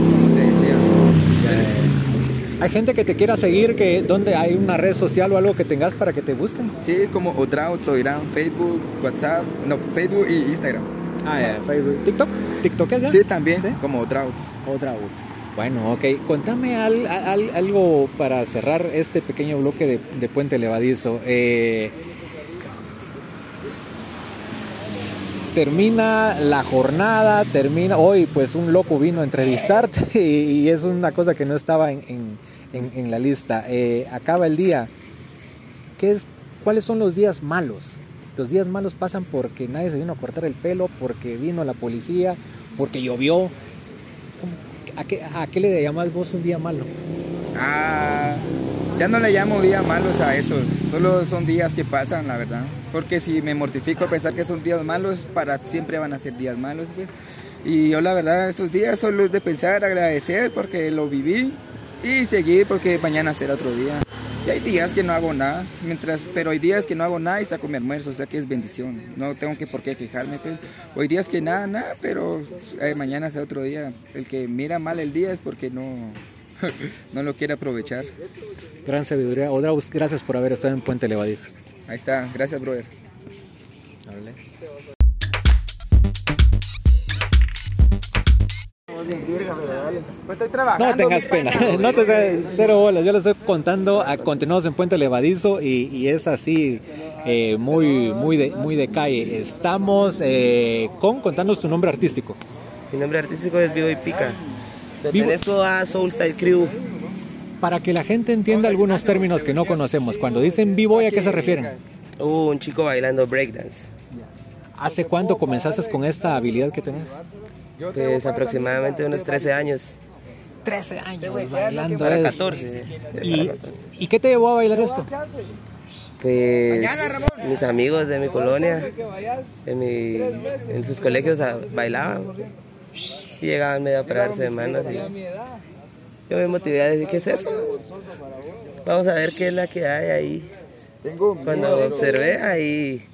hay gente que te quiera seguir, que donde hay una red social o algo que tengas para que te busquen. Sí, como Odrauts o Irán, Facebook, WhatsApp, no, Facebook y Instagram. Ah, ya, Facebook. ¿TikTok? ¿TikTok es ya? Sí, también, ¿Sí? como Odrauts. Odrauts. Bueno, ok. Contame algo para cerrar este pequeño bloque de, Puente Levadizo. Eh, termina la jornada, termina, hoy pues un loco vino a entrevistarte y, es una cosa que no estaba en, la lista. Eh, acaba el día. ¿Qué es, ¿Cuáles son los días malos? Los días malos pasan porque nadie se vino a cortar el pelo, porque vino la policía, porque llovió. ¿A qué, a qué le llamas vos un día malo? Ah, ya no le llamo días malos a eso, solo son días que pasan, la verdad. Porque si me mortifico a pensar que son días malos, para siempre van a ser días malos. Pues. Y yo la verdad, esos días son los de pensar, agradecer porque lo viví y seguir porque mañana será otro día. Y hay días que no hago nada, mientras, pero hay días que no hago nada y saco mi almuerzo, o sea que es bendición. No tengo que por qué quejarme. Pues. Hoy días que nada, nada, pero eh, mañana será otro día. El que mira mal el día es porque no, no lo quiere aprovechar. Gran sabiduría. Odraus, gracias por haber estado en Puente Levadiz. Ahí está, gracias, brother. No tengas pena, no te cero bolas, yo lo estoy contando, a, continuamos en Puente Levadizo y, es así, eh, muy, muy, de, muy de calle. Estamos eh, con, contanos tu nombre artístico. Mi nombre artístico es Vivo y Pica. Pertenezco a Soul Style Crew. Para que la gente entienda algunos términos que no conocemos, cuando dicen vivo, ¿a qué se refieren? Uh, un chico bailando breakdance. ¿Hace cuánto comenzaste con esta habilidad que tenés? Pues aproximadamente unos 13 años. 13 años bailando Para esto. 14. ¿Y, ¿Y qué te llevó a bailar esto? Pues mis amigos de mi colonia, en, mi- en sus colegios ah, bailaban y llegaban medio a pararse de manos y yo me motivé a decir, ¿qué es eso? Vamos a ver qué es la que hay ahí. Cuando observé ahí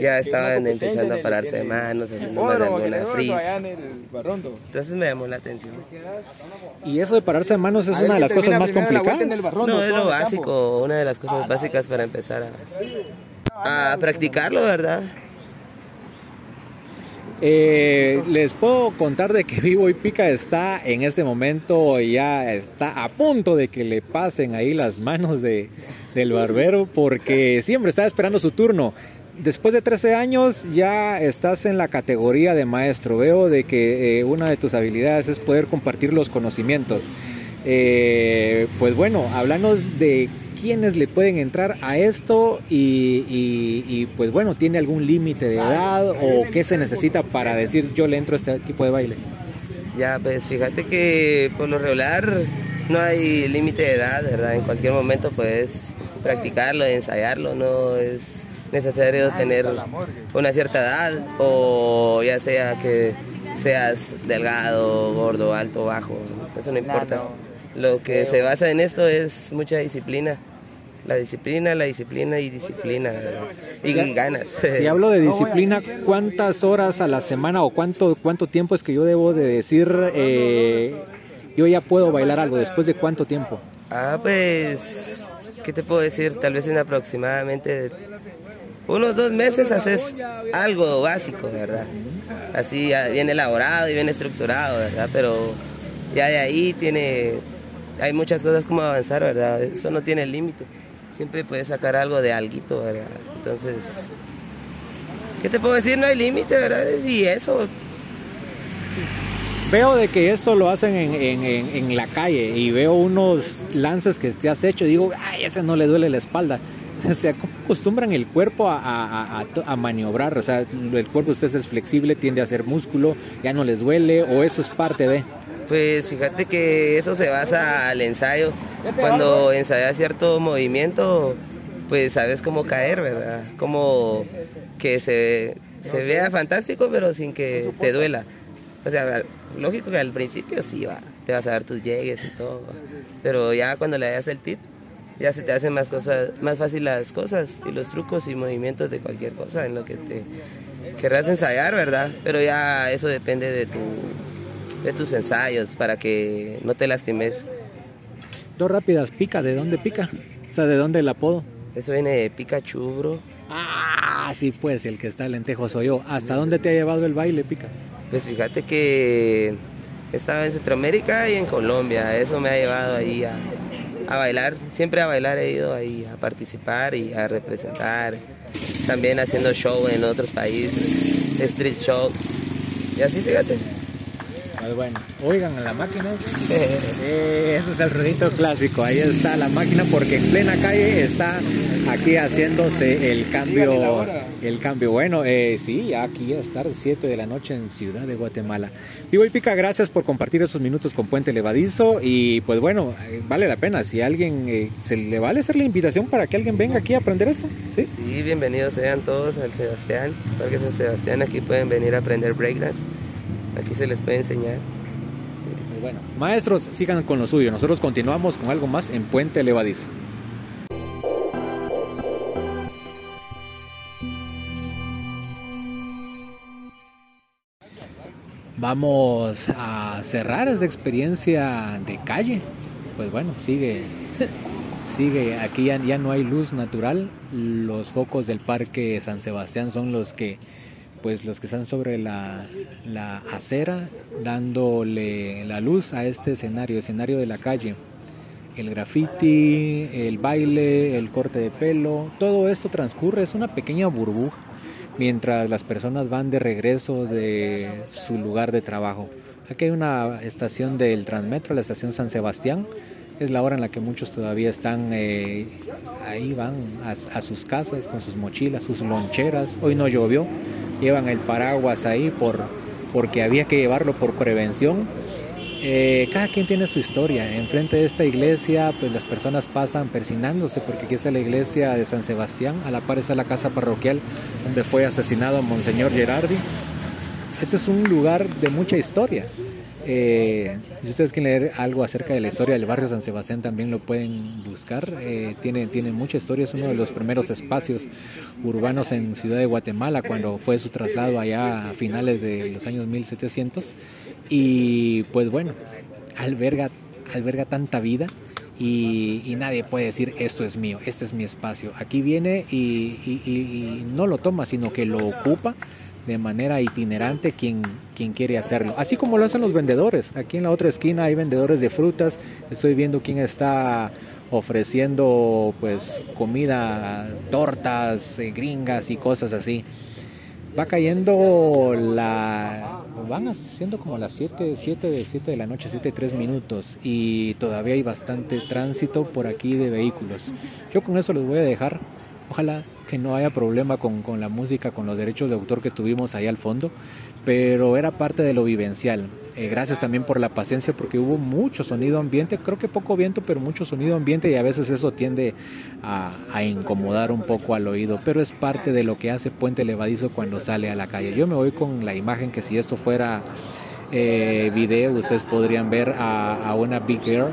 ya estaban empezando a pararse de manos, haciendo más de alguna freeze. Entonces me llamó la atención. Y eso de pararse de manos es una de las cosas más complicadas. No, es lo básico, una de las cosas básicas para empezar a, a practicarlo, ¿verdad? Eh, les puedo contar de que Vivo y Pica está en este momento ya está a punto de que le pasen ahí las manos de, del barbero porque siempre está esperando su turno. Después de 13 años ya estás en la categoría de maestro. Veo de que eh, una de tus habilidades es poder compartir los conocimientos. Eh, pues bueno, háblanos de quiénes le pueden entrar a esto y, y- y, pues bueno, ¿tiene algún límite de edad o qué se necesita para decir yo le entro a este tipo de baile? Ya, pues fíjate que por lo regular no hay límite de edad, ¿verdad? En cualquier momento puedes practicarlo, ensayarlo, no es necesario tener una cierta edad o ya sea que seas delgado, gordo, alto, bajo, eso no importa. Lo que se basa en esto es mucha disciplina. La disciplina, la disciplina y disciplina. Y ganas. Si hablo de disciplina, ¿cuántas horas a la semana o cuánto, cuánto tiempo es que yo debo de decir eh, yo ya puedo bailar algo? ¿Después de cuánto tiempo? Ah, pues, ¿qué te puedo decir? Tal vez en aproximadamente unos dos meses haces algo básico, ¿verdad? Así bien elaborado y bien estructurado, ¿verdad? Pero ya de ahí tiene, hay muchas cosas como avanzar, ¿verdad? Eso no tiene límite. Siempre puedes sacar algo de alguito, ¿verdad? Entonces, ¿qué te puedo decir? No hay límite, ¿verdad? Y eso, Veo de que esto lo hacen en, en- en- en la calle y veo unos lances que te has hecho y digo, ay, ese no le duele la espalda. O sea, ¿cómo acostumbran el cuerpo a, a- a- a maniobrar? O sea, el cuerpo de ustedes es flexible, tiende a ser músculo, ya no les duele o eso es parte de... Pues fíjate que eso se basa al ensayo. Cuando ensayas cierto movimiento, pues sabes cómo caer, ¿verdad? Como que se, se vea fantástico, pero sin que te duela. O sea, lógico que al principio sí va, te vas a dar tus llegues y todo. Pero ya cuando le das el tip, ya se te hacen más cosas, más fácil las cosas y los trucos y movimientos de cualquier cosa en lo que te querrás ensayar, ¿verdad? Pero ya eso depende de tu de tus ensayos para que no te lastimes. Dos rápidas, pica, ¿de dónde pica? O sea, ¿de dónde el apodo? Eso viene de Pikachu, bro. Ah, sí, pues el que está lentejo soy yo. ¿Hasta dónde te ha llevado el baile, pica? Pues fíjate que he estado en Centroamérica y en Colombia. Eso me ha llevado ahí a, a bailar. Siempre a bailar he ido ahí a participar y a representar. También haciendo show en otros países, street show. Y así, fíjate. Pues bueno, oigan a la máquina. Eh, ese es el ruidito clásico. Ahí está la máquina porque en plena calle está aquí haciéndose el cambio. El cambio. Bueno, eh, sí, aquí ya es tarde, 7 de la noche en Ciudad de Guatemala. Vivo y Pica, gracias por compartir esos minutos con Puente Levadizo. Y pues bueno, eh, vale la pena. Si alguien eh, se le vale hacer la invitación para que alguien venga aquí a aprender esto. ¿Sí? Sí, bienvenidos sean todos al Sebastián, Parque San Sebastián. Aquí pueden venir a aprender breakdance. Aquí se les puede enseñar. Bueno, maestros, sigan con lo suyo. Nosotros continuamos con algo más en Puente Levadizo. Vamos a cerrar esa experiencia de calle. Pues bueno, sigue, sigue. Aquí ya, ya no hay luz natural. Los focos del Parque San Sebastián son los que, pues los que están sobre la, acera, dándole la luz a este escenario, escenario de la calle. El graffiti, el baile, el corte de pelo, todo esto transcurre, es una pequeña burbuja mientras las personas van de regreso de su lugar de trabajo. Aquí hay una estación del Transmetro, la estación San Sebastián. Es la hora en la que muchos todavía están eh, ahí, van a, a sus casas con sus mochilas, sus loncheras. Hoy no llovió, llevan el paraguas ahí por, porque había que llevarlo por prevención. Eh, cada quien tiene su historia. Enfrente de esta iglesia, pues las personas pasan persinándose, porque aquí está la iglesia de San Sebastián, a la par está la casa parroquial donde fue asesinado Monseñor Gerardi. Este es un lugar de mucha historia. Eh, si ustedes quieren leer algo acerca de la historia del barrio San Sebastián, también lo pueden buscar. Eh, tiene, tiene mucha historia, es uno de los primeros espacios urbanos en Ciudad de Guatemala cuando fue su traslado allá a finales de los años 1700. Y pues bueno, alberga, alberga tanta vida. Y, nadie puede decir esto es mío, este es mi espacio. Aquí viene y, y no lo toma, sino que lo ocupa de manera itinerante quien, quien quiere hacerlo. Así como lo hacen los vendedores. Aquí en la otra esquina hay vendedores de frutas. Estoy viendo quién está ofreciendo pues comida, tortas, eh, gringas y cosas así. Va cayendo la... Van haciendo como las 7, 7 de 7 de la noche, 7 3 minutos y todavía hay bastante tránsito por aquí de vehículos. Yo con eso les voy a dejar. Ojalá que no haya problema con, con, la música, con los derechos de autor que tuvimos ahí al fondo, pero era parte de lo vivencial. Eh, gracias también por la paciencia porque hubo mucho sonido ambiente, creo que poco viento, pero mucho sonido ambiente y a veces eso tiende a, incomodar un poco al oído, pero es parte de lo que hace Puente Levadizo cuando sale a la calle. Yo me voy con la imagen que si esto fuera eh, video, ustedes podrían ver a, a una Big Girl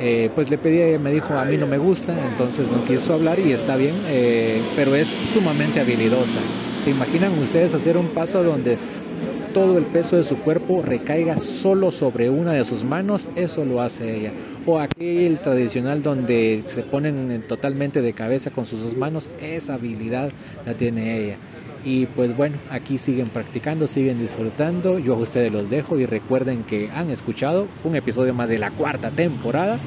eh, pues le pedí, me dijo, a mí no me gusta, entonces no quiso hablar y está bien, eh, pero es sumamente habilidosa. ¿Se imaginan ustedes hacer un paso donde todo el peso de su cuerpo recaiga solo sobre una de sus manos? Eso lo hace ella. O aquel tradicional donde se ponen totalmente de cabeza con sus dos manos, esa habilidad la tiene ella. Y pues bueno, aquí siguen practicando, siguen disfrutando. Yo a ustedes los dejo y recuerden que han escuchado un episodio más de la cuarta temporada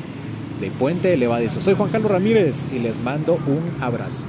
de Puente Levadizo. Soy Juan Carlos Ramírez y les mando un abrazo.